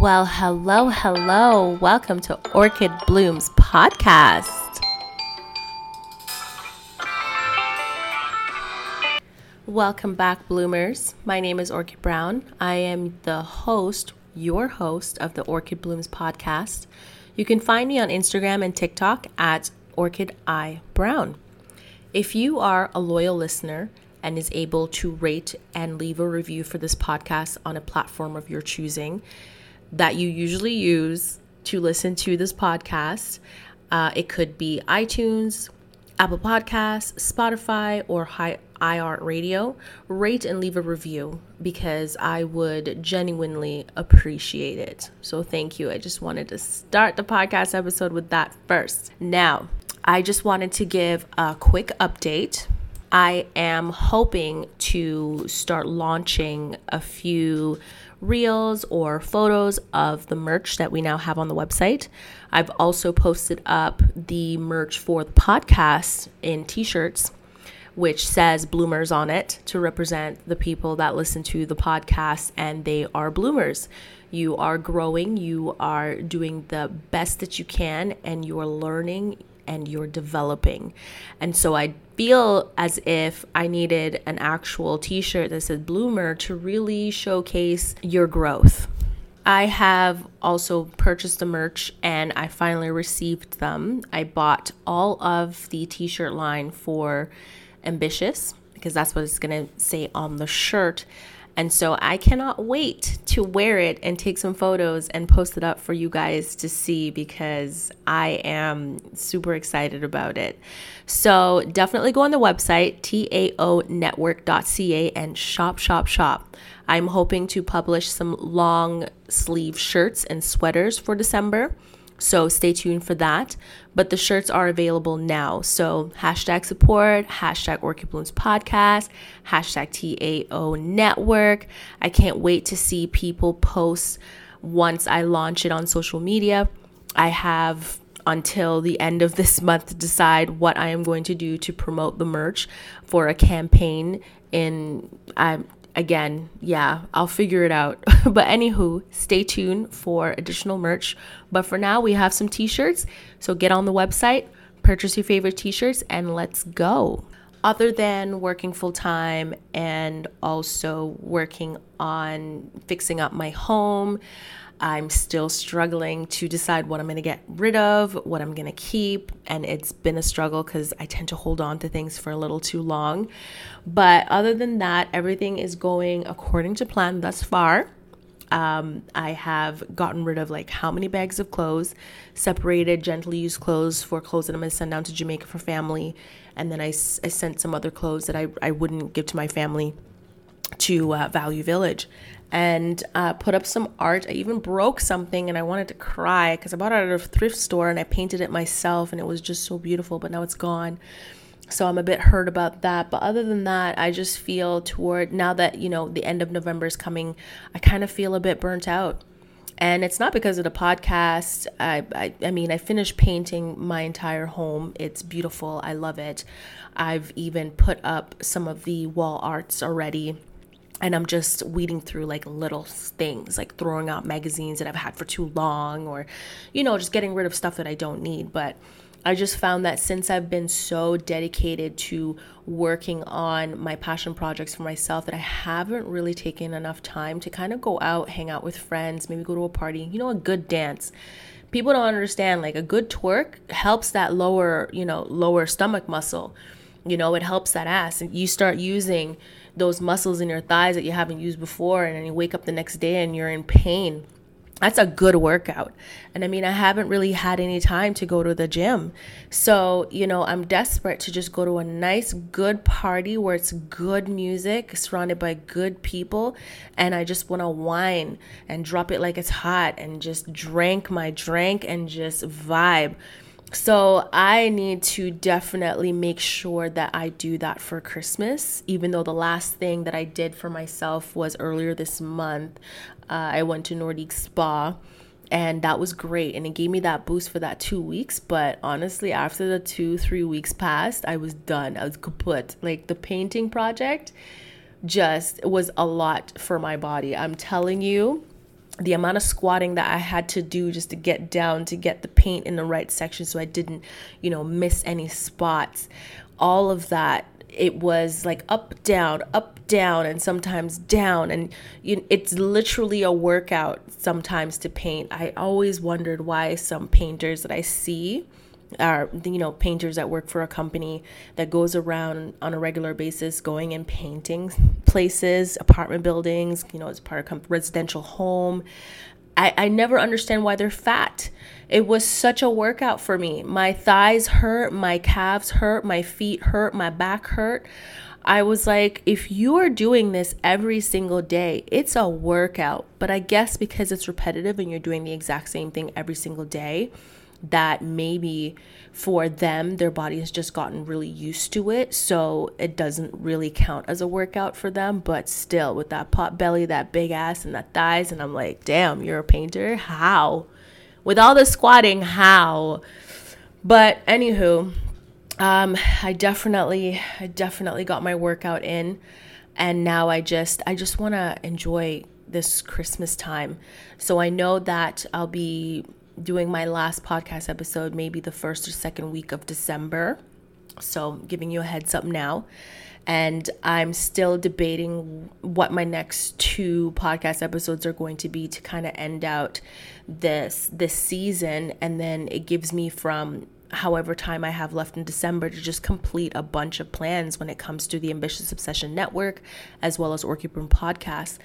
Well, hello, hello. Welcome to Orchid Blooms podcast. Welcome back, bloomers. My name is Orchid Brown. I am the host, your host of the Orchid Blooms podcast. You can find me on Instagram and TikTok at Orchid I Brown. If you are a loyal listener and is able to rate and leave a review for this podcast on a platform of your choosing, that you usually use to listen to this podcast. Uh, it could be iTunes, Apple Podcasts, Spotify, or Hi- iHeartRadio. Rate and leave a review because I would genuinely appreciate it. So, thank you. I just wanted to start the podcast episode with that first. Now, I just wanted to give a quick update. I am hoping to start launching a few reels or photos of the merch that we now have on the website. I've also posted up the merch for the podcast in t shirts, which says bloomers on it to represent the people that listen to the podcast and they are bloomers. You are growing, you are doing the best that you can, and you are learning and you're developing. And so I feel as if I needed an actual t shirt that said Bloomer to really showcase your growth. I have also purchased the merch and I finally received them. I bought all of the t shirt line for Ambitious because that's what it's going to say on the shirt. And so I cannot wait to wear it and take some photos and post it up for you guys to see because I am super excited about it. So definitely go on the website, taonetwork.ca, and shop, shop, shop. I'm hoping to publish some long sleeve shirts and sweaters for December. So stay tuned for that. But the shirts are available now. So hashtag support, hashtag Orchid Blooms podcast, hashtag TAO network. I can't wait to see people post once I launch it on social media. I have until the end of this month to decide what I am going to do to promote the merch for a campaign in I'm again, yeah, I'll figure it out. but anywho, stay tuned for additional merch. But for now, we have some t-shirts. So get on the website, purchase your favorite t-shirts and let's go. Other than working full time and also working on fixing up my home, I'm still struggling to decide what I'm going to get rid of, what I'm going to keep. And it's been a struggle because I tend to hold on to things for a little too long. But other than that, everything is going according to plan thus far. Um, I have gotten rid of like how many bags of clothes, separated gently used clothes for clothes that I'm to send down to Jamaica for family. And then I, I sent some other clothes that I, I wouldn't give to my family to uh, Value Village and uh, put up some art. I even broke something and I wanted to cry because I bought it at a thrift store and I painted it myself and it was just so beautiful, but now it's gone. So I'm a bit hurt about that. But other than that, I just feel toward now that, you know, the end of November is coming, I kind of feel a bit burnt out. And it's not because of the podcast. I, I, I mean, I finished painting my entire home. It's beautiful. I love it. I've even put up some of the wall arts already and I'm just weeding through like little things, like throwing out magazines that I've had for too long, or, you know, just getting rid of stuff that I don't need. But I just found that since I've been so dedicated to working on my passion projects for myself, that I haven't really taken enough time to kind of go out, hang out with friends, maybe go to a party, you know, a good dance. People don't understand like a good twerk helps that lower, you know, lower stomach muscle. You know, it helps that ass. And you start using those muscles in your thighs that you haven't used before and then you wake up the next day and you're in pain that's a good workout. And I mean, I haven't really had any time to go to the gym. So, you know, I'm desperate to just go to a nice, good party where it's good music, surrounded by good people. And I just want to whine and drop it like it's hot and just drink my drink and just vibe. So I need to definitely make sure that I do that for Christmas, even though the last thing that I did for myself was earlier this month. Uh, I went to Nordik Spa and that was great and it gave me that boost for that two weeks but honestly after the two three weeks passed i was done i was kaput like the painting project just was a lot for my body i'm telling you the amount of squatting that I had to do just to get down to get the paint in the right section so I didn't, you know, miss any spots. All of that it was like up down up down and sometimes down and you, it's literally a workout sometimes to paint i always wondered why some painters that i see are you know painters that work for a company that goes around on a regular basis going and painting places apartment buildings you know as part of residential home I, I never understand why they're fat. It was such a workout for me. My thighs hurt, my calves hurt, my feet hurt, my back hurt. I was like, if you are doing this every single day, it's a workout. But I guess because it's repetitive and you're doing the exact same thing every single day, that maybe for them, their body has just gotten really used to it. So it doesn't really count as a workout for them. But still, with that pot belly, that big ass, and that thighs, and I'm like, damn, you're a painter? How? With all the squatting, how? But anywho, um, I definitely, I definitely got my workout in, and now I just, I just want to enjoy this Christmas time. So I know that I'll be doing my last podcast episode maybe the first or second week of December. So, giving you a heads up now. And I'm still debating what my next two podcast episodes are going to be to kind of end out this this season and then it gives me from however time I have left in December to just complete a bunch of plans when it comes to the Ambitious Obsession Network as well as Orchid Bloom podcast.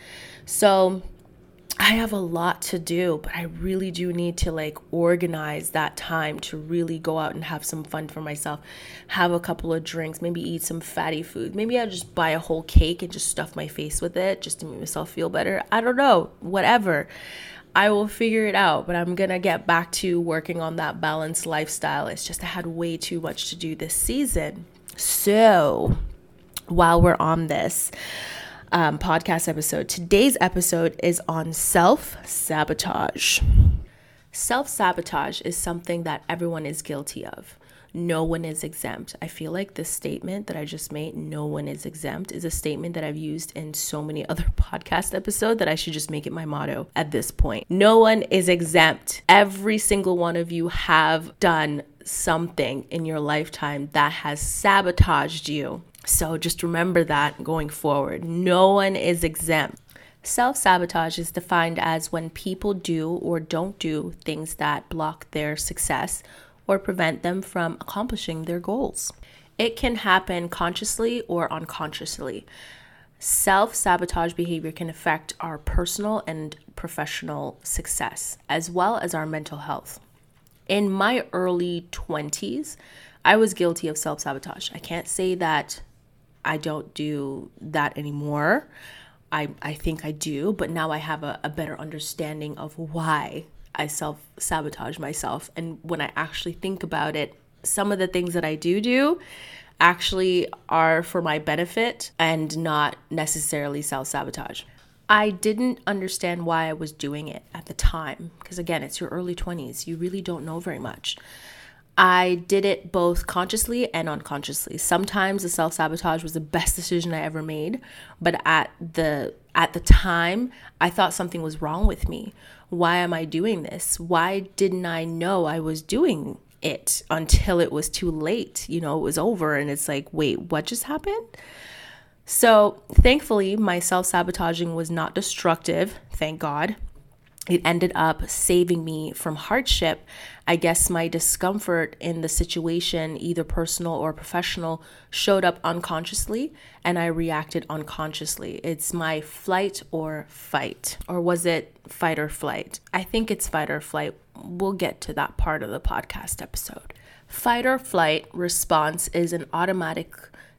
So I have a lot to do, but I really do need to like organize that time to really go out and have some fun for myself. Have a couple of drinks, maybe eat some fatty food. Maybe I'll just buy a whole cake and just stuff my face with it just to make myself feel better. I don't know, whatever. I will figure it out, but I'm gonna get back to working on that balanced lifestyle. It's just I had way too much to do this season. So, while we're on this, um, podcast episode. Today's episode is on self sabotage. Self sabotage is something that everyone is guilty of. No one is exempt. I feel like this statement that I just made, no one is exempt, is a statement that I've used in so many other podcast episodes that I should just make it my motto at this point. No one is exempt. Every single one of you have done something in your lifetime that has sabotaged you. So just remember that going forward. No one is exempt. Self sabotage is defined as when people do or don't do things that block their success or prevent them from accomplishing their goals. It can happen consciously or unconsciously. Self sabotage behavior can affect our personal and professional success, as well as our mental health. In my early 20s, I was guilty of self sabotage. I can't say that I don't do that anymore. I, I think I do, but now I have a, a better understanding of why I self sabotage myself. And when I actually think about it, some of the things that I do do actually are for my benefit and not necessarily self sabotage. I didn't understand why I was doing it at the time because, again, it's your early 20s. You really don't know very much. I did it both consciously and unconsciously. Sometimes the self-sabotage was the best decision I ever made, but at the at the time, I thought something was wrong with me. Why am I doing this? Why didn't I know I was doing it until it was too late? You know, it was over and it's like, "Wait, what just happened?" So, thankfully, my self-sabotaging was not destructive, thank God it ended up saving me from hardship. I guess my discomfort in the situation, either personal or professional, showed up unconsciously and I reacted unconsciously. It's my flight or fight. Or was it fight or flight? I think it's fight or flight. We'll get to that part of the podcast episode. Fight or flight response is an automatic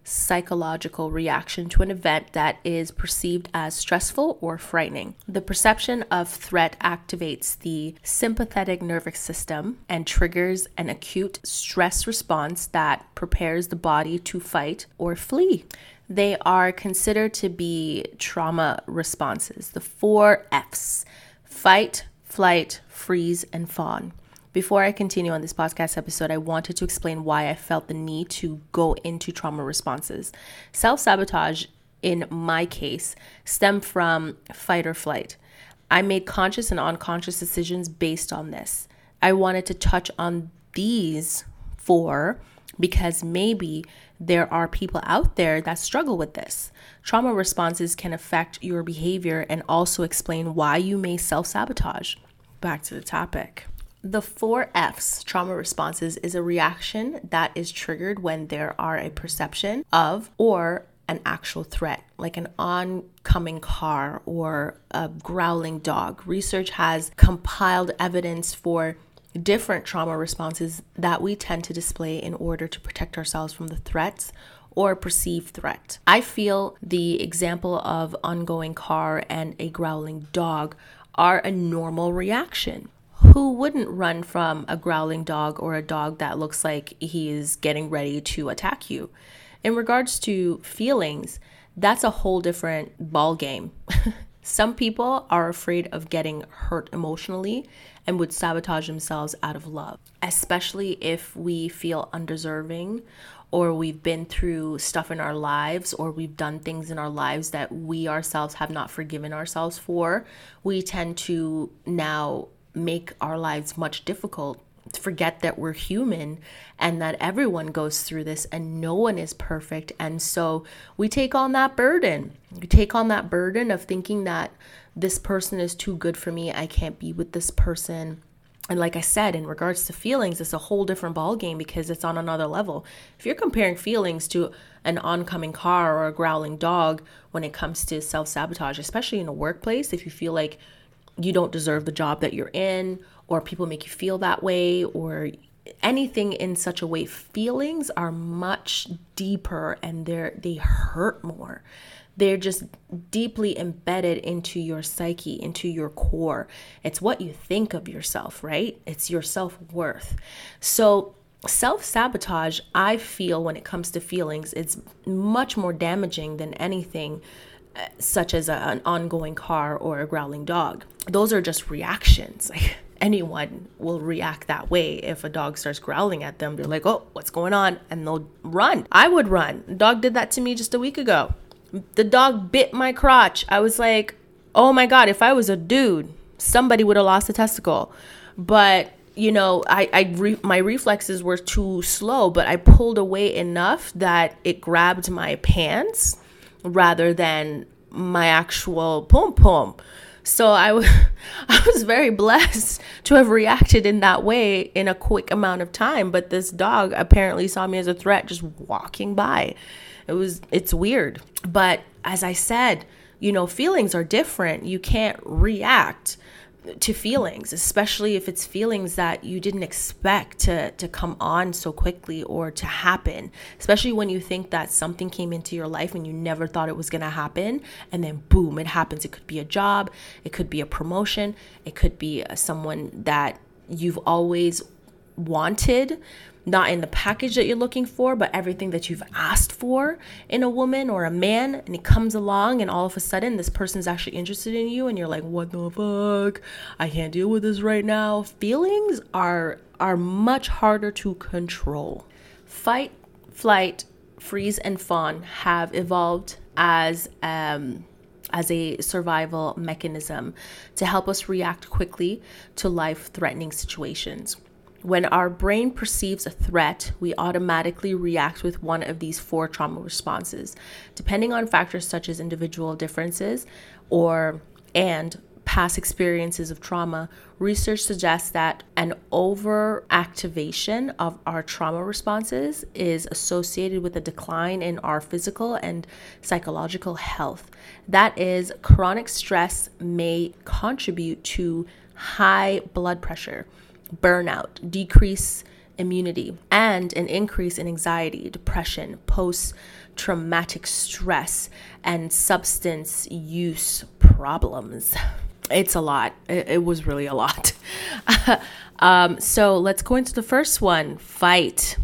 psychological reaction to an event that is perceived as stressful or frightening. The perception of threat activates the sympathetic nervous system and triggers an acute stress response that prepares the body to fight or flee. They are considered to be trauma responses, the four F's fight, flight, freeze, and fawn. Before I continue on this podcast episode, I wanted to explain why I felt the need to go into trauma responses. Self sabotage, in my case, stemmed from fight or flight. I made conscious and unconscious decisions based on this. I wanted to touch on these four because maybe there are people out there that struggle with this. Trauma responses can affect your behavior and also explain why you may self sabotage. Back to the topic. The four F's, trauma responses, is a reaction that is triggered when there are a perception of or an actual threat, like an oncoming car or a growling dog. Research has compiled evidence for different trauma responses that we tend to display in order to protect ourselves from the threats or perceived threat. I feel the example of ongoing car and a growling dog are a normal reaction. Who wouldn't run from a growling dog or a dog that looks like he is getting ready to attack you? In regards to feelings, that's a whole different ball game. Some people are afraid of getting hurt emotionally and would sabotage themselves out of love, especially if we feel undeserving or we've been through stuff in our lives or we've done things in our lives that we ourselves have not forgiven ourselves for. We tend to now make our lives much difficult forget that we're human and that everyone goes through this and no one is perfect. And so we take on that burden. We take on that burden of thinking that this person is too good for me. I can't be with this person. And like I said, in regards to feelings, it's a whole different ball game because it's on another level. If you're comparing feelings to an oncoming car or a growling dog when it comes to self sabotage, especially in a workplace, if you feel like you don't deserve the job that you're in or people make you feel that way or anything in such a way feelings are much deeper and they're they hurt more. They're just deeply embedded into your psyche into your core. It's what you think of yourself right? It's your self-worth. So self-sabotage i feel when it comes to feelings it's much more damaging than anything such as a, an ongoing car or a growling dog those are just reactions like anyone will react that way if a dog starts growling at them. They're like, oh, what's going on? And they'll run. I would run. Dog did that to me just a week ago. The dog bit my crotch. I was like, oh my God, if I was a dude, somebody would have lost a testicle. But you know, I, I re- my reflexes were too slow, but I pulled away enough that it grabbed my pants rather than my actual pom pom. So I, w- I was very blessed to have reacted in that way in a quick amount of time. But this dog apparently saw me as a threat just walking by. It was, it's weird. But as I said, you know, feelings are different. You can't react to feelings, especially if it's feelings that you didn't expect to to come on so quickly or to happen. Especially when you think that something came into your life and you never thought it was going to happen and then boom, it happens. It could be a job, it could be a promotion, it could be someone that you've always wanted not in the package that you're looking for, but everything that you've asked for in a woman or a man. And he comes along, and all of a sudden, this person's actually interested in you, and you're like, "What the fuck? I can't deal with this right now." Feelings are are much harder to control. Fight, flight, freeze, and fawn have evolved as um, as a survival mechanism to help us react quickly to life threatening situations. When our brain perceives a threat, we automatically react with one of these four trauma responses. Depending on factors such as individual differences or and past experiences of trauma, research suggests that an overactivation of our trauma responses is associated with a decline in our physical and psychological health. That is, chronic stress may contribute to high blood pressure burnout, decrease immunity, and an increase in anxiety, depression, post traumatic stress, and substance use problems. It's a lot. It, it was really a lot. um, so let's go into the first one fight.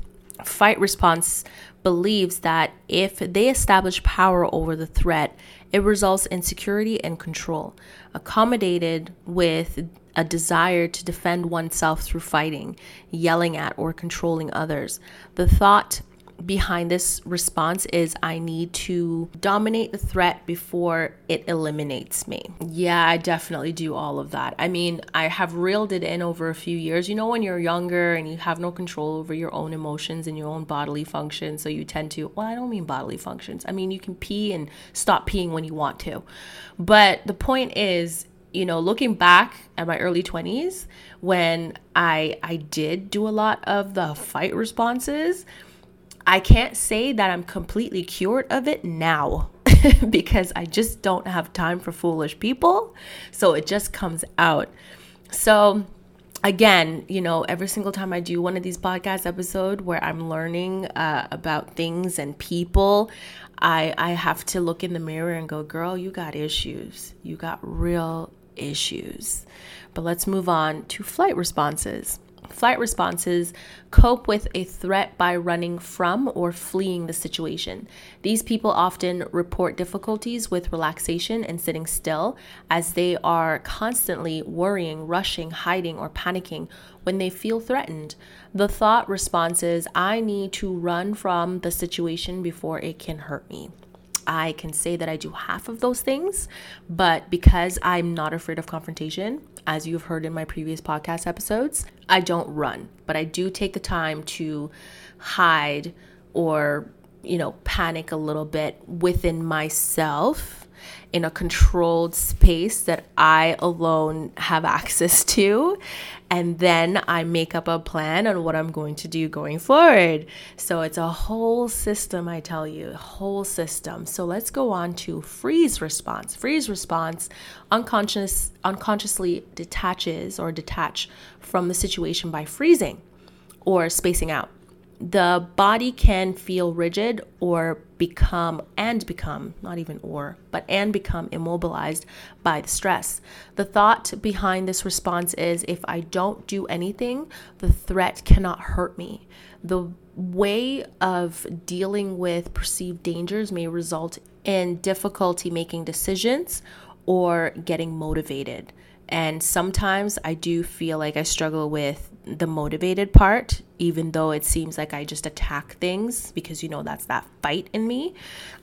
Fight response believes that if they establish power over the threat, it results in security and control, accommodated with a desire to defend oneself through fighting, yelling at, or controlling others. The thought behind this response is I need to dominate the threat before it eliminates me. Yeah, I definitely do all of that. I mean, I have reeled it in over a few years. You know, when you're younger and you have no control over your own emotions and your own bodily functions, so you tend to, well, I don't mean bodily functions. I mean, you can pee and stop peeing when you want to. But the point is, you know, looking back at my early 20s when I I did do a lot of the fight responses, I can't say that I'm completely cured of it now because I just don't have time for foolish people. So it just comes out. So again, you know, every single time I do one of these podcast episode where I'm learning uh, about things and people, I I have to look in the mirror and go, "Girl, you got issues. You got real issues." But let's move on to flight responses. Flight responses cope with a threat by running from or fleeing the situation. These people often report difficulties with relaxation and sitting still as they are constantly worrying, rushing, hiding, or panicking when they feel threatened. The thought response is I need to run from the situation before it can hurt me. I can say that I do half of those things, but because I'm not afraid of confrontation, as you've heard in my previous podcast episodes, I don't run, but I do take the time to hide or, you know, panic a little bit within myself in a controlled space that I alone have access to. And then I make up a plan on what I'm going to do going forward. So it's a whole system, I tell you, a whole system. So let's go on to freeze response. Freeze response unconscious unconsciously detaches or detach from the situation by freezing or spacing out the body can feel rigid or become and become not even or but and become immobilized by the stress. The thought behind this response is if i don't do anything the threat cannot hurt me. The way of dealing with perceived dangers may result in difficulty making decisions or getting motivated. And sometimes I do feel like I struggle with the motivated part, even though it seems like I just attack things because you know that's that fight in me.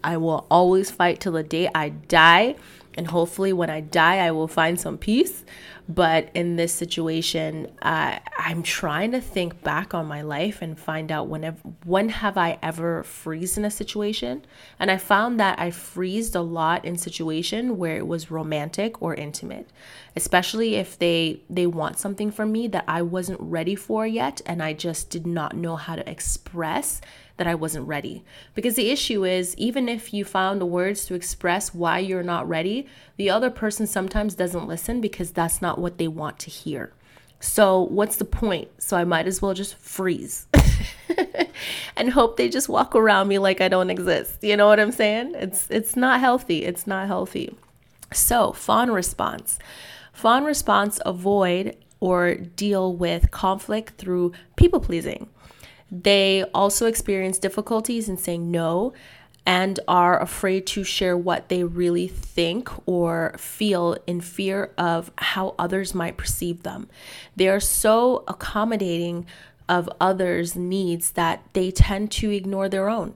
I will always fight till the day I die. And hopefully, when I die, I will find some peace. But in this situation, uh, I'm trying to think back on my life and find out whenever, when have I ever freeze in a situation? And I found that I freezed a lot in situation where it was romantic or intimate, especially if they they want something from me that I wasn't ready for yet, and I just did not know how to express that I wasn't ready. Because the issue is, even if you found the words to express why you're not ready, the other person sometimes doesn't listen because that's not what they want to hear. So, what's the point? So, I might as well just freeze and hope they just walk around me like I don't exist. You know what I'm saying? It's it's not healthy. It's not healthy. So, fawn response. Fawn response avoid or deal with conflict through people pleasing. They also experience difficulties in saying no and are afraid to share what they really think or feel in fear of how others might perceive them. They are so accommodating of others' needs that they tend to ignore their own.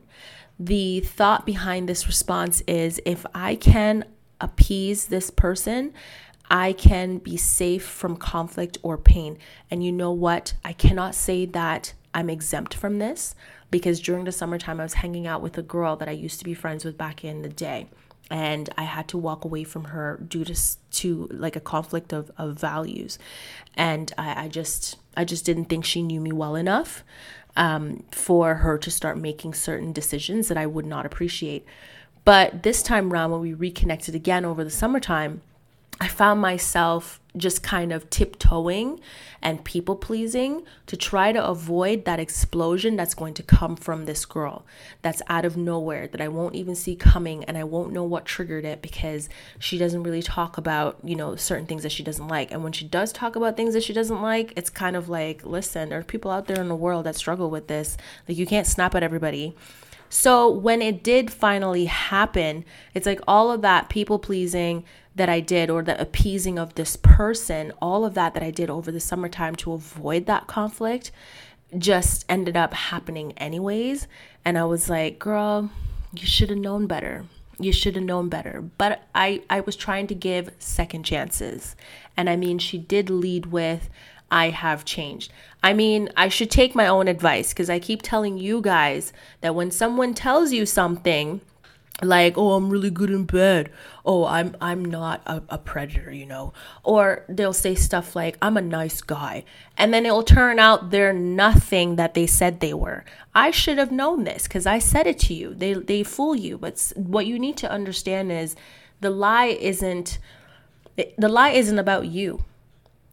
The thought behind this response is if I can appease this person, I can be safe from conflict or pain. And you know what? I cannot say that I'm exempt from this because during the summertime, I was hanging out with a girl that I used to be friends with back in the day. And I had to walk away from her due to, to like a conflict of, of values. And I, I just I just didn't think she knew me well enough um, for her to start making certain decisions that I would not appreciate. But this time around, when we reconnected again over the summertime, I found myself just kind of tiptoeing and people pleasing to try to avoid that explosion that's going to come from this girl that's out of nowhere that I won't even see coming and I won't know what triggered it because she doesn't really talk about, you know, certain things that she doesn't like. And when she does talk about things that she doesn't like, it's kind of like, listen, there are people out there in the world that struggle with this. Like you can't snap at everybody. So when it did finally happen, it's like all of that people pleasing that I did or the appeasing of this person, all of that that I did over the summertime to avoid that conflict just ended up happening anyways. And I was like, girl, you should have known better. You should have known better. But I, I was trying to give second chances. And I mean, she did lead with, I have changed. I mean, I should take my own advice because I keep telling you guys that when someone tells you something, like oh i'm really good in bed. Oh i'm i'm not a, a, predator you know? Or they'll say stuff like i'm a nice guy and then it'll turn out they're nothing that they said they were. I should have known this because i said it to you. They they fool you. But what you need to understand is the lie isn't the lie isn't about you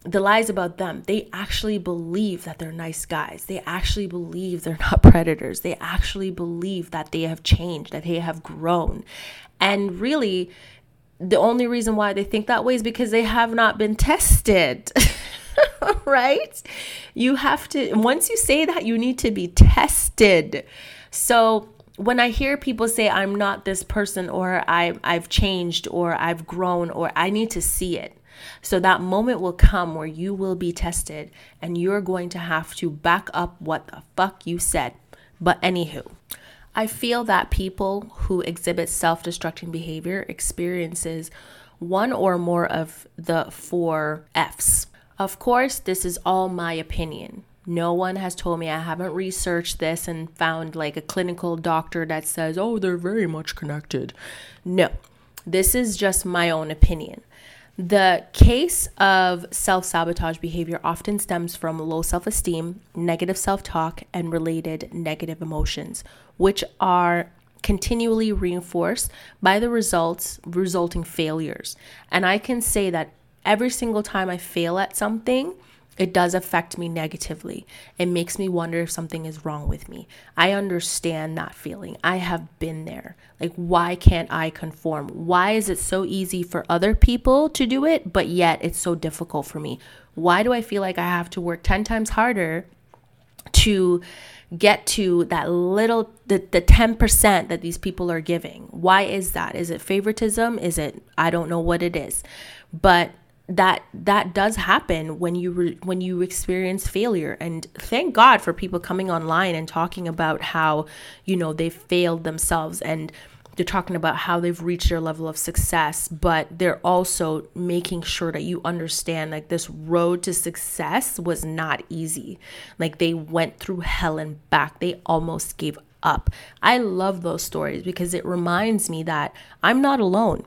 the lies about them. They actually believe that they're nice guys. They actually believe they're not predators. They actually believe that they have changed, that they have grown. And really, the only reason why they think that way is because they have not been tested. right? You have to, once you say that, you need to be tested. So, when I hear people say I'm not this person or I I've changed or I've grown or I need to see it. So that moment will come where you will be tested and you're going to have to back up what the fuck you said. But anywho, I feel that people who exhibit self-destructing behavior experiences one or more of the four F's. Of course, this is all my opinion. No one has told me I haven't researched this and found like a clinical doctor that says, oh, they're very much connected. No, this is just my own opinion. The case of self sabotage behavior often stems from low self esteem, negative self talk, and related negative emotions, which are continually reinforced by the results resulting failures. And I can say that every single time I fail at something, it does affect me negatively. It makes me wonder if something is wrong with me. I understand that feeling. I have been there. Like, why can't I conform? Why is it so easy for other people to do it, but yet it's so difficult for me? Why do I feel like I have to work 10 times harder to get to that little the, the 10% that these people are giving why is that is it favoritism is it i don't know what it is but that that does happen when you re, when you experience failure. And thank god for people coming online and talking about how you know they failed themselves and they're talking about how they've reached their level of success but they're also making sure that you understand like this road to success was not easy. Like they went through hell and back. They almost gave up. I love those stories because it reminds me that i'm not alone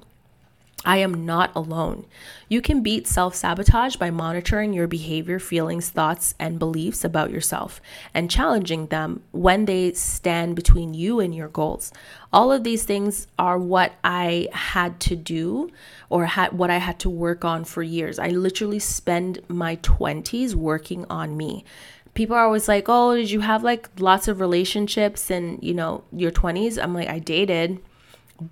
I am not alone. You can beat self sabotage by monitoring your behavior, feelings, thoughts, and beliefs about yourself and challenging them when they stand between you and your goals. All of these things are what I had to do or had what I had to work on for years. I literally spend my 20s working on me people are always like, "Oh, did you have like lots of relationships in, you know, your 20s?" I'm like, "I dated,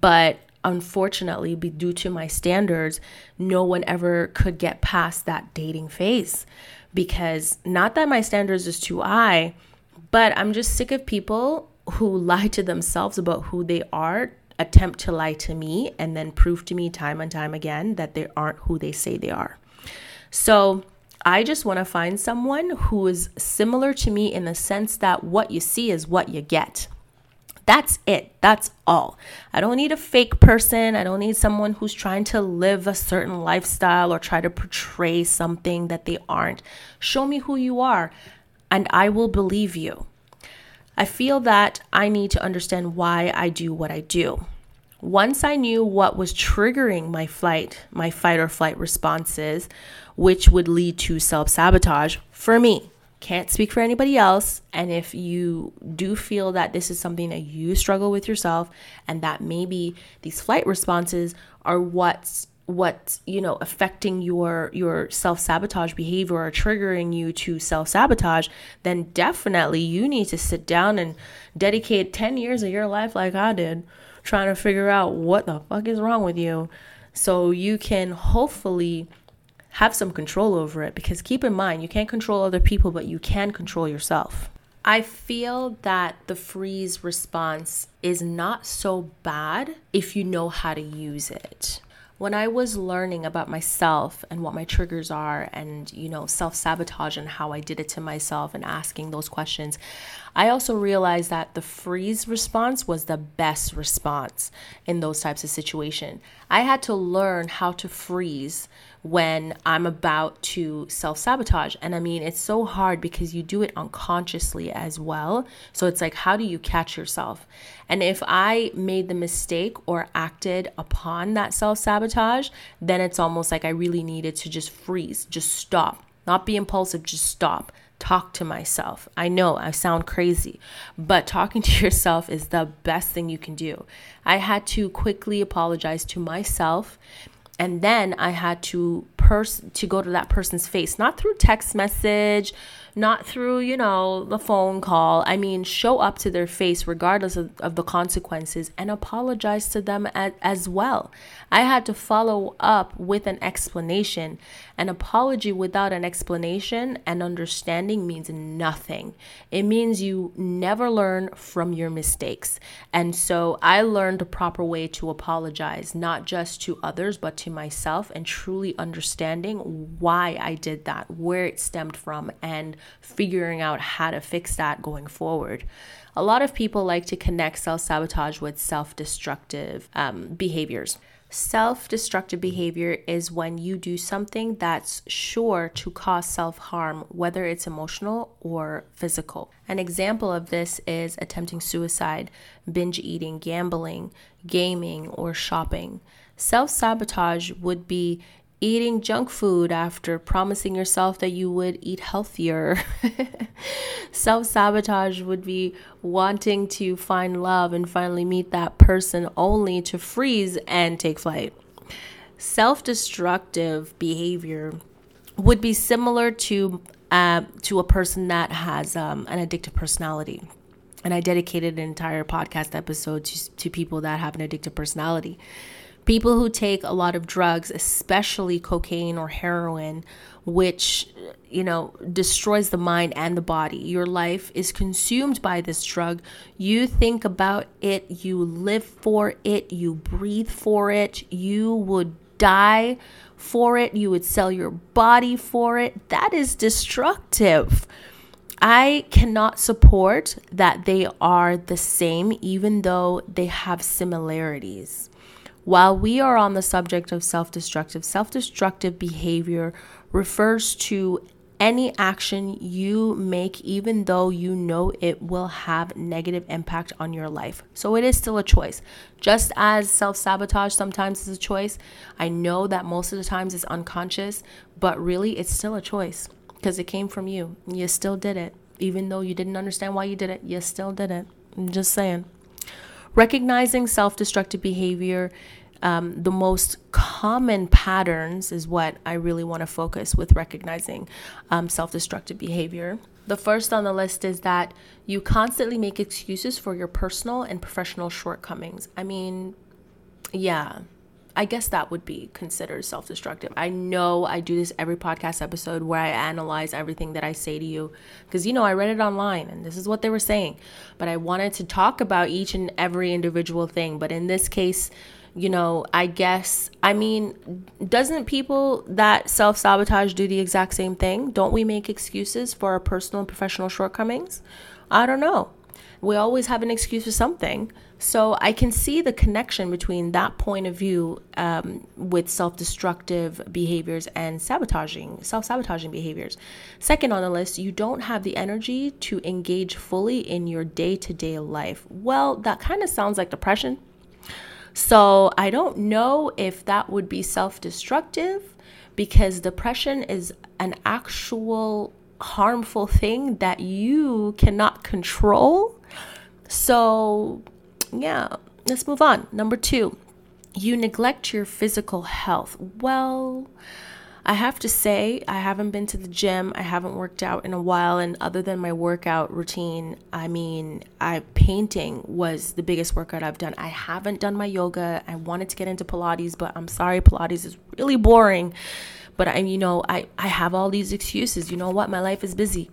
but unfortunately, be due to my standards, no one ever could get past that dating phase because not that my standards is too high, but I'm just sick of people who lie to themselves about who they are, attempt to lie to me, and then prove to me time and time again that they aren't who they say they are. So, I just want to find someone who is similar to me in the sense that what you see is what you get. That's it. That's all. I don't need a fake person. I don't need someone who's trying to live a certain lifestyle or try to portray something that they aren't. Show me who you are, and I will believe you. I feel that I need to understand why I do what I do. Once I knew what was triggering my flight, my fight or flight responses, which would lead to self sabotage for me, can't speak for anybody else. And if you do feel that this is something that you struggle with yourself and that maybe these flight responses are what's what's you know affecting your your self-sabotage behavior or triggering you to self-sabotage then definitely you need to sit down and dedicate 10 years of your life like I did trying to figure out what the fuck is wrong with you so you can hopefully have some control over it because keep in mind, you can't control other people, but you can control yourself. I feel that the freeze response is not so bad if you know how to use it. when I was learning about myself and what my triggers are and, you know, self sabotage and how I did it to myself and asking those questions, I also realized that the freeze response was the best response in those types of situations. I had to learn how to freeze when I'm about to self sabotage. And I mean, it's so hard because you do it unconsciously as well. So it's like, how do you catch yourself? And if I made the mistake or acted upon that self sabotage, then it's almost like I really needed to just freeze, just stop, not be impulsive, just stop. Talk to myself. I know I sound crazy, but talking to yourself is the best thing you can do. I had to quickly apologize to myself and then I had to pers- to go to that person's face, not through text message, not through, you know, the phone call. I mean, show up to their face regardless of, of the consequences and apologize to them as, as well. I had to follow up with an explanation. An apology without an explanation and understanding means nothing. It means you never learn from your mistakes. And so I learned the proper way to apologize, not just to others, but to myself, and truly understanding why I did that, where it stemmed from, and figuring out how to fix that going forward. A lot of people like to connect self sabotage with self destructive um, behaviors. Self destructive behavior is when you do something that's sure to cause self harm, whether it's emotional or physical. An example of this is attempting suicide, binge eating, gambling, gaming, or shopping. Self sabotage would be eating junk food after promising yourself that you would eat healthier. Self sabotage would be wanting to find love and finally meet that person only to freeze and take flight. Self destructive behavior would be similar to uh, to a person that has um, an addictive personality. And I dedicated an entire podcast episode to, to people that have an addictive personality people who take a lot of drugs, especially cocaine or heroin, which you know destroys the mind and the body. Your life is consumed by this drug. You think about it, you live for it, you breathe for it, you would die for it, you would sell your body for it. That is destructive. I cannot support that they are the same, even though they have similarities. While we are on the subject of self destructive, self destructive behavior refers to any action you make, even though you know it will have negative impact on your life. So it is still a choice. Just as self sabotage sometimes is a choice, I know that most of the times it's unconscious, but really it's still a choice because it came from you. You still did it. Even though you didn't understand why you did it, you still did it. I'm just saying. Recognizing self destructive behavior, um, the most common patterns is what I really want to focus with recognizing um, self destructive behavior. The first on the list is that you constantly make excuses for your personal and professional shortcomings. I mean, yeah, I guess that would be considered self destructive. I know I do this every podcast episode where I analyze everything that I say to you because, you know, I read it online and this is what they were saying. But I wanted to talk about each and every individual thing. But in this case, you know, I guess, I mean, doesn't people that self sabotage do the exact same thing? Don't we make excuses for our personal and professional shortcomings? I don't know. We always have an excuse for something. So I can see the connection between that point of view um, with self destructive behaviors and sabotaging, self sabotaging behaviors. Second on the list, you don't have the energy to engage fully in your day to day life. Well, that kind of sounds like depression. So I don't know if that would be self destructive because depression is an actual harmful thing that you cannot control. So yeah, let's move on. Number two, you neglect your physical health. Well, I have to say, I haven't been to the gym. I haven't worked out in a while. And other than my workout routine, I mean, I painting was the biggest workout I've done. I haven't done my yoga. I wanted to get into Pilates, but I'm sorry, Pilates is really boring. But I, you know, I, I have all these excuses. You know what? My life is busy.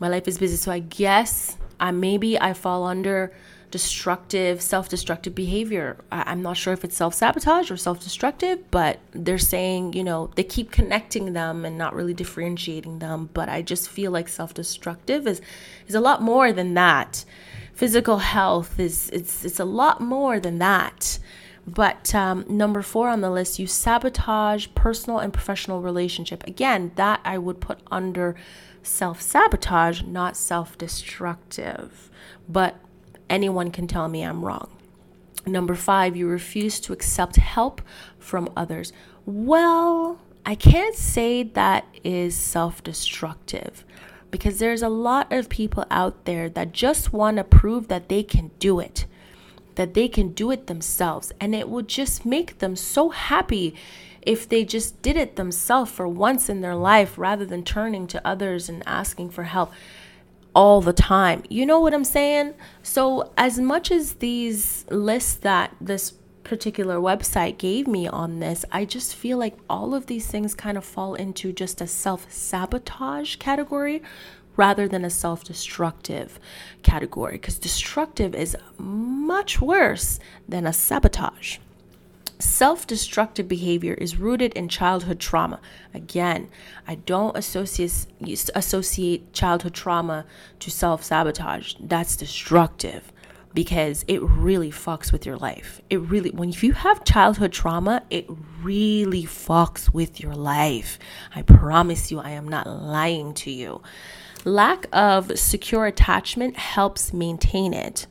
My life is busy. So I guess I maybe I fall under destructive, self destructive behavior. I- am not sure if it's self sabotage or self destructive, but they're saying, you know, they keep connecting them and not really differentiating them. But I just feel like self destructive is, is a lot more than that. Physical health is it's it's a lot more than that. But um, number four on the list, you sabotage personal and professional relationship. Again, that I would put under self sabotage, not self destructive. But anyone can tell me I'm wrong. Number five, you refuse to accept help from others. Well, I can't say that is self destructive because there's a lot of people out there that just want to prove that they can do it, that they can do it themselves. And it would just make them so happy if they just did it themselves for once in their life rather than turning to others and asking for help all the time. You know what I'm saying? So, as much as these lists that this particular website gave me on this, I just feel like all of these things kind of fall into just a self sabotage category rather than a self destructive category because destructive is much worse than a sabotage. Self destructive behavior is rooted in childhood trauma. Again, I don't associate, associate childhood trauma to self sabotage. That's destructive because it really fucks with your life. It really, when if you have childhood trauma, it really fucks with your life. I promise you, I am not lying to you. Lack of secure attachment helps maintain it.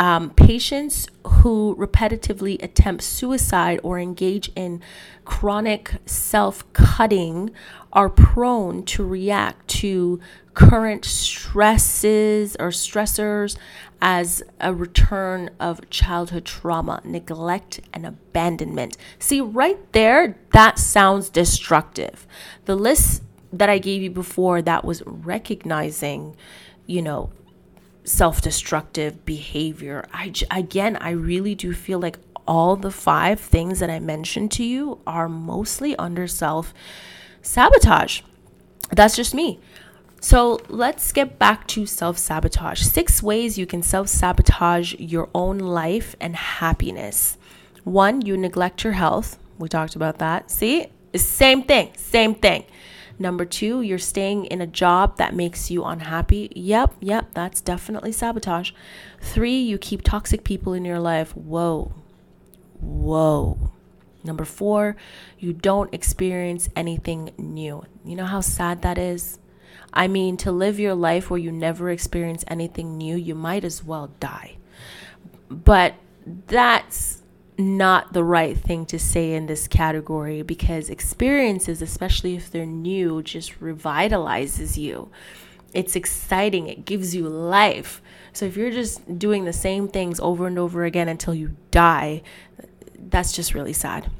Um, patients who repetitively attempt suicide or engage in chronic self cutting are prone to react to current stresses or stressors as a return of childhood trauma, neglect, and abandonment. See, right there, that sounds destructive. The list that I gave you before that was recognizing, you know, self destructive behavior. I, again, I really do feel like all the five things that I mentioned to you are mostly under self sabotage. That's just me. So let's get back to self sabotage. Six ways you can self sabotage your own life and happiness. One, you neglect your health. We talked about that. See, same thing, same thing. Number two, you're staying in a job that makes you unhappy. Yep, yep, that's definitely sabotage. Three, you keep toxic people in your life. Whoa, whoa. Number four, you don't experience anything new. You know how sad that is? I mean, to live your life where you never experience anything new, you might as well die. But that's not the right thing to say in this category because experiences, especially if they're new, just revitalizes you. It's exciting, it gives you life. So if you're just doing the same things over and over again until you die, that's just really sad.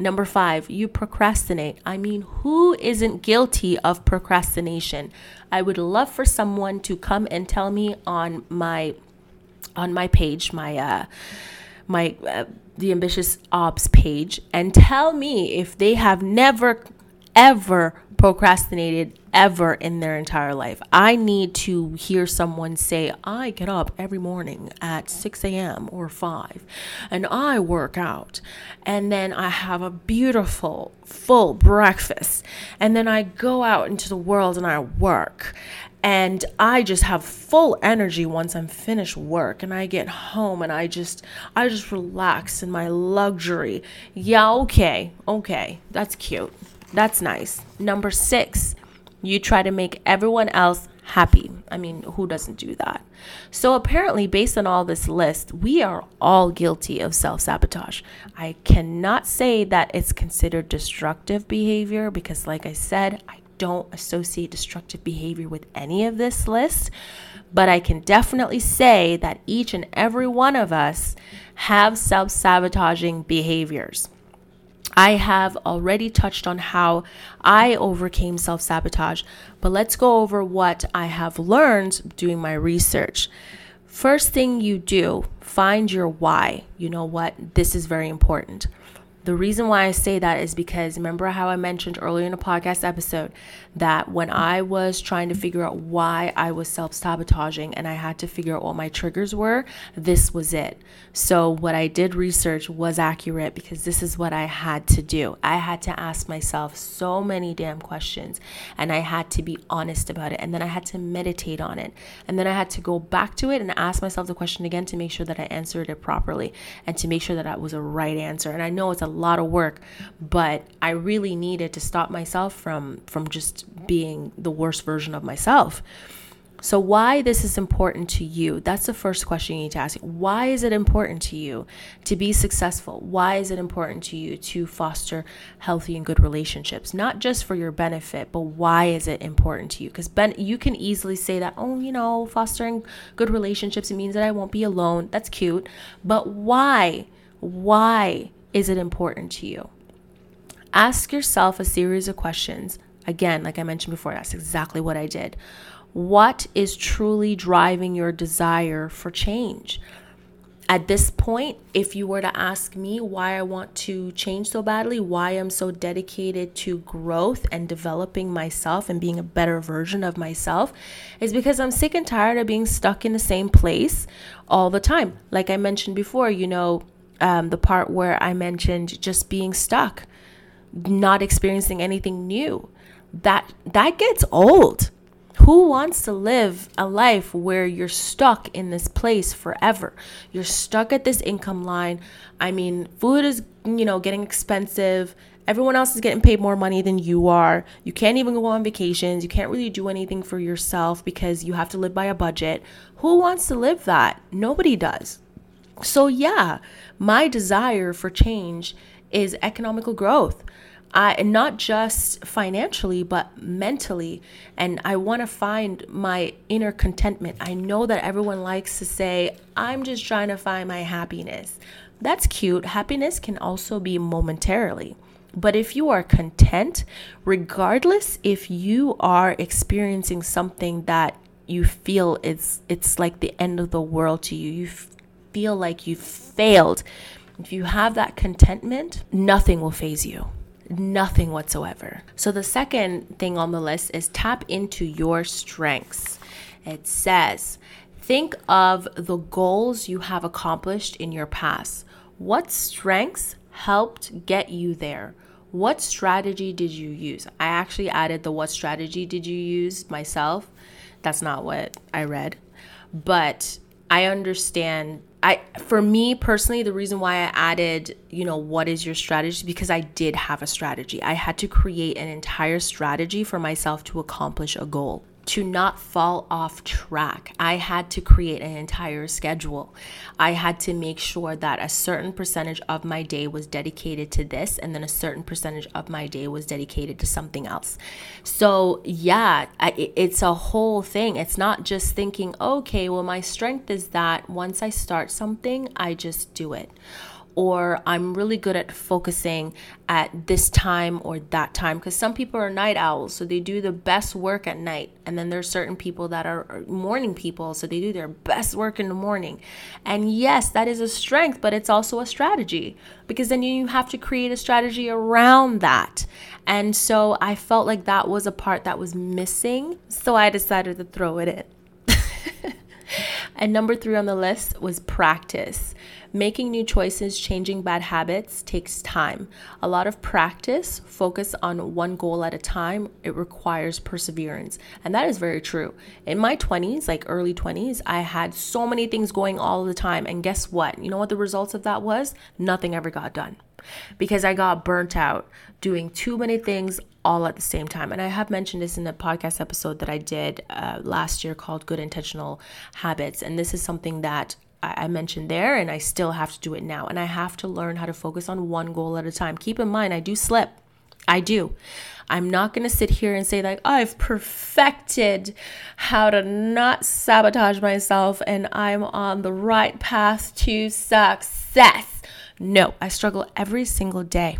Number five, you procrastinate. I mean, who isn't guilty of procrastination? I would love for someone to come and tell me on my on my page, my uh my uh, the ambitious ops page and tell me if they have never ever procrastinated ever in their entire life. I need to hear someone say, I get up every morning at 6 a.m. or 5 and I work out. And then I have a beautiful, full breakfast. And then I go out into the world and I work and I just have full energy once I'm finished work and I get home and I just I just relax in my luxury. Yeah, okay. Okay. That's cute. That's nice. Number 6, you try to make everyone else happy. I mean, who doesn't do that? So, apparently, based on all this list, we are all guilty of self sabotage. I cannot say that it's considered destructive behavior because, like I said, I don't associate destructive behavior with any of this list, but I can definitely say that each and every one of us have self sabotaging behaviors. I have already touched on how I overcame self sabotage, but let's go over what I have learned doing my research. First thing you do, find your why. You know what? This is very important. The reason why I say that is because remember how I mentioned earlier in a podcast episode that when I was trying to figure out why I was self sabotaging and I had to figure out what my triggers were, this was it. So, what I did research was accurate because this is what I had to do. I had to ask myself so many damn questions and I had to be honest about it. And then I had to meditate on it. And then I had to go back to it and ask myself the question again to make sure that I answered it properly and to make sure that that was a right answer. And I know it's a lot of work, but I really needed to stop myself from from just being the worst version of myself. So, why this is important to you? That's the first question you need to ask. Why is it important to you to be successful? Why is it important to you to foster healthy and good relationships? Not just for your benefit, but why is it important to you? Because Ben, you can easily say that, oh, you know, fostering good relationships, it means that I won't be alone. That's cute. But why? Why is it important to you? Ask yourself a series of questions. Again, like I mentioned before, that's exactly what I did. What is truly driving your desire for change? At this point, if you were to ask me why I want to change so badly, why I'm so dedicated to growth and developing myself and being a better version of myself, is because I'm sick and tired of being stuck in the same place all the time. Like I mentioned before, you know, um, the part where I mentioned just being stuck, not experiencing anything new. That that gets old who wants to live a life where you're stuck in this place forever? You're stuck at this income line. I mean, food is, you know, getting expensive. Everyone else is getting paid more money than you are. You can't even go on vacations. You can't really do anything for yourself because you have to live by a budget. Who wants to live that? Nobody does. So, yeah, my desire for change is economical growth. I not just financially but mentally and I want to find my inner contentment. I know that everyone likes to say I'm just trying to find my happiness. That's cute. Happiness can also be momentarily. But if you are content, regardless if you are experiencing something that you feel it's it's like the end of the world to you, you feel like you've failed. If you have that contentment, nothing will phase you nothing whatsoever. So, the second thing on the list is tap into your strengths. It says, think of the goals you have accomplished in your past. What strengths helped get you there? What strategy did you use? I actually added the what strategy did you use myself. That's not what I read. But I understand I for me personally the reason why I added, you know, what is your strategy because I did have a strategy. I had to create an entire strategy for myself to accomplish a goal to not fall off track. I had to create an entire schedule. I had to make sure that a certain percentage of my day was dedicated to this, and then a certain percentage of my day was dedicated to something else. So, yeah, it's a whole thing. It's not just thinking, okay, well, my strength is that once I start something, I just do it or I'm really good at focusing at this time or that time. Because some people are night owls so they do the best work at night. And then there's certain people that are morning people so they do their best work in the morning. And yes that is a strength but it's also a strategy. Because then you have to create a strategy around that. And so I felt like that was a part that was missing so I decided to throw it in and number 3 on the list was practice Making new choices, changing bad habits takes time. A lot of practice, focus on one goal at a time. It requires perseverance. And that is very true. In my 20s, like early 20s, I had so many things going all the time. And guess what? You know what the results of that was? Nothing ever got done because I got burnt out doing too many things all at the same time. And I have mentioned this in the podcast episode that I did uh, last year called Good Intentional Habits. And this is something that I mentioned there, and I still have to do it now. And I have to learn how to focus on one goal at a time. Keep in mind, I do slip. I do. I'm not going to sit here and say, like, I've perfected how to not sabotage myself and I'm on the right path to success. No, I struggle every single day.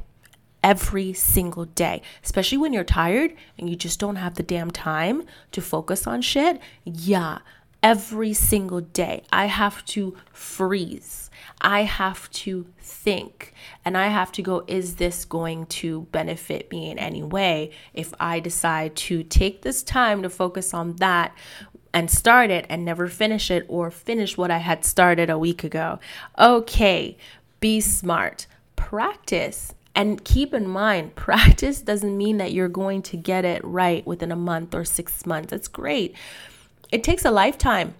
Every single day, especially when you're tired and you just don't have the damn time to focus on shit. Yeah, every single day. I have to freeze. I have to think and I have to go, is this going to benefit me in any way? If I decide to take this time to focus on that and start it and never finish it or finish what I had started a week ago. Okay, be smart, practice. And keep in mind, practice doesn't mean that you're going to get it right within a month or six months. That's great. It takes a lifetime.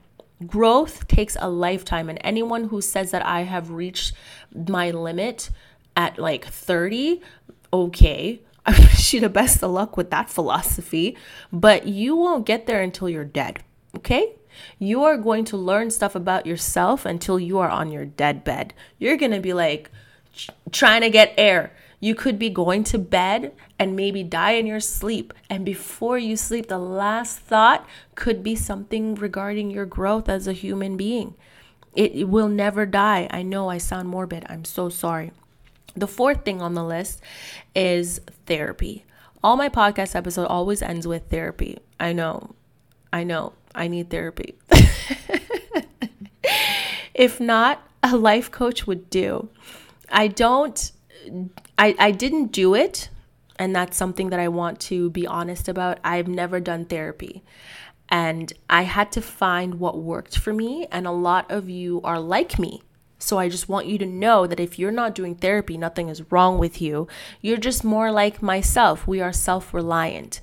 Growth takes a lifetime. And anyone who says that I have reached my limit at like 30, okay, I wish you the best of luck with that philosophy. But you won't get there until you're dead, okay? You are going to learn stuff about yourself until you are on your deadbed. You're going to be like trying to get air you could be going to bed and maybe die in your sleep. And before you sleep, the last thought could be something regarding your growth as a human being. It, it will never die. I know I sound morbid. I'm so sorry. The fourth thing on the list is therapy. All my podcast episode always ends with therapy. I know. I know. I need therapy. if not, a life coach would do. I don't I, I didn't do it. And that's something that I want to be honest about. I've never done therapy. And I had to find what worked for me. And a lot of you are like me. So I just want you to know that if you're not doing therapy, nothing is wrong with you. You're just more like myself. We are self reliant.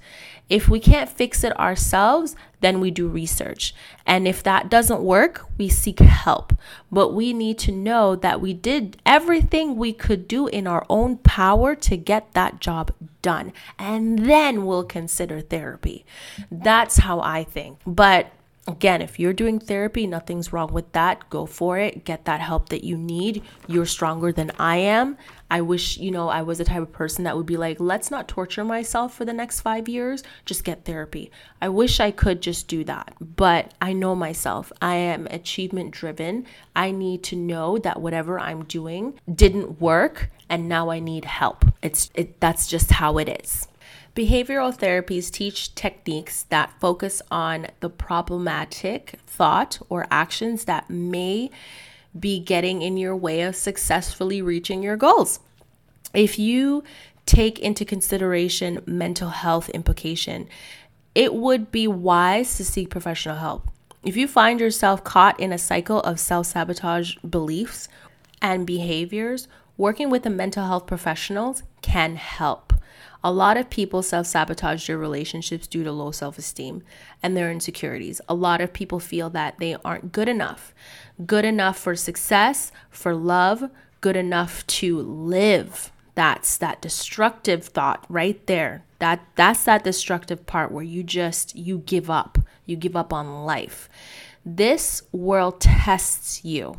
If we can't fix it ourselves, then we do research. And if that doesn't work, we seek help. But we need to know that we did everything we could do in our own power to get that job done. And then we'll consider therapy. That's how I think. But Again, if you're doing therapy, nothing's wrong with that. Go for it. Get that help that you need. You're stronger than I am. I wish, you know, I was the type of person that would be like, let's not torture myself for the next five years. Just get therapy. I wish I could just do that. But I know myself. I am achievement driven. I need to know that whatever I'm doing didn't work and now I need help. It's it that's just how it is. Behavioral therapies teach techniques that focus on the problematic thought or actions that may be getting in your way of successfully reaching your goals. If you take into consideration mental health implication, it would be wise to seek professional help. If you find yourself caught in a cycle of self sabotage beliefs and behaviors, working with a mental health professionals can help. A lot of people self sabotage their relationships due to low self esteem and their insecurities. A lot of people feel that they aren't good enough. Good enough for success, for love, good enough to live. That's that destructive thought right there. That that's that destructive part where you just you give up. You give up on life. This world tests you.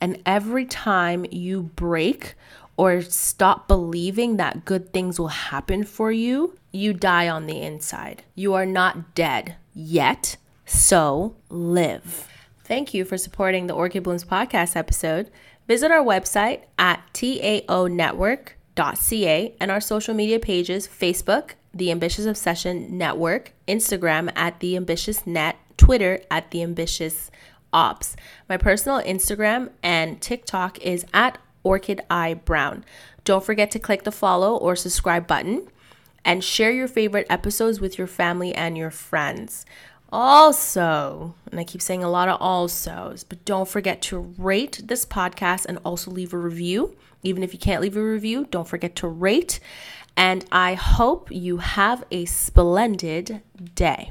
And every time you break or stop believing that good things will happen for you, you die on the inside. You are not dead yet, so live. Thank you for supporting the Orchid Blooms podcast episode. Visit our website at taonetwork.ca and our social media pages Facebook, The Ambitious Obsession Network, Instagram at The Ambitious Net, Twitter at The Ambitious Ops. My personal Instagram and TikTok is at Orchid Eye Brown. Don't forget to click the follow or subscribe button and share your favorite episodes with your family and your friends. Also, and I keep saying a lot of alsos, but don't forget to rate this podcast and also leave a review. Even if you can't leave a review, don't forget to rate. And I hope you have a splendid day.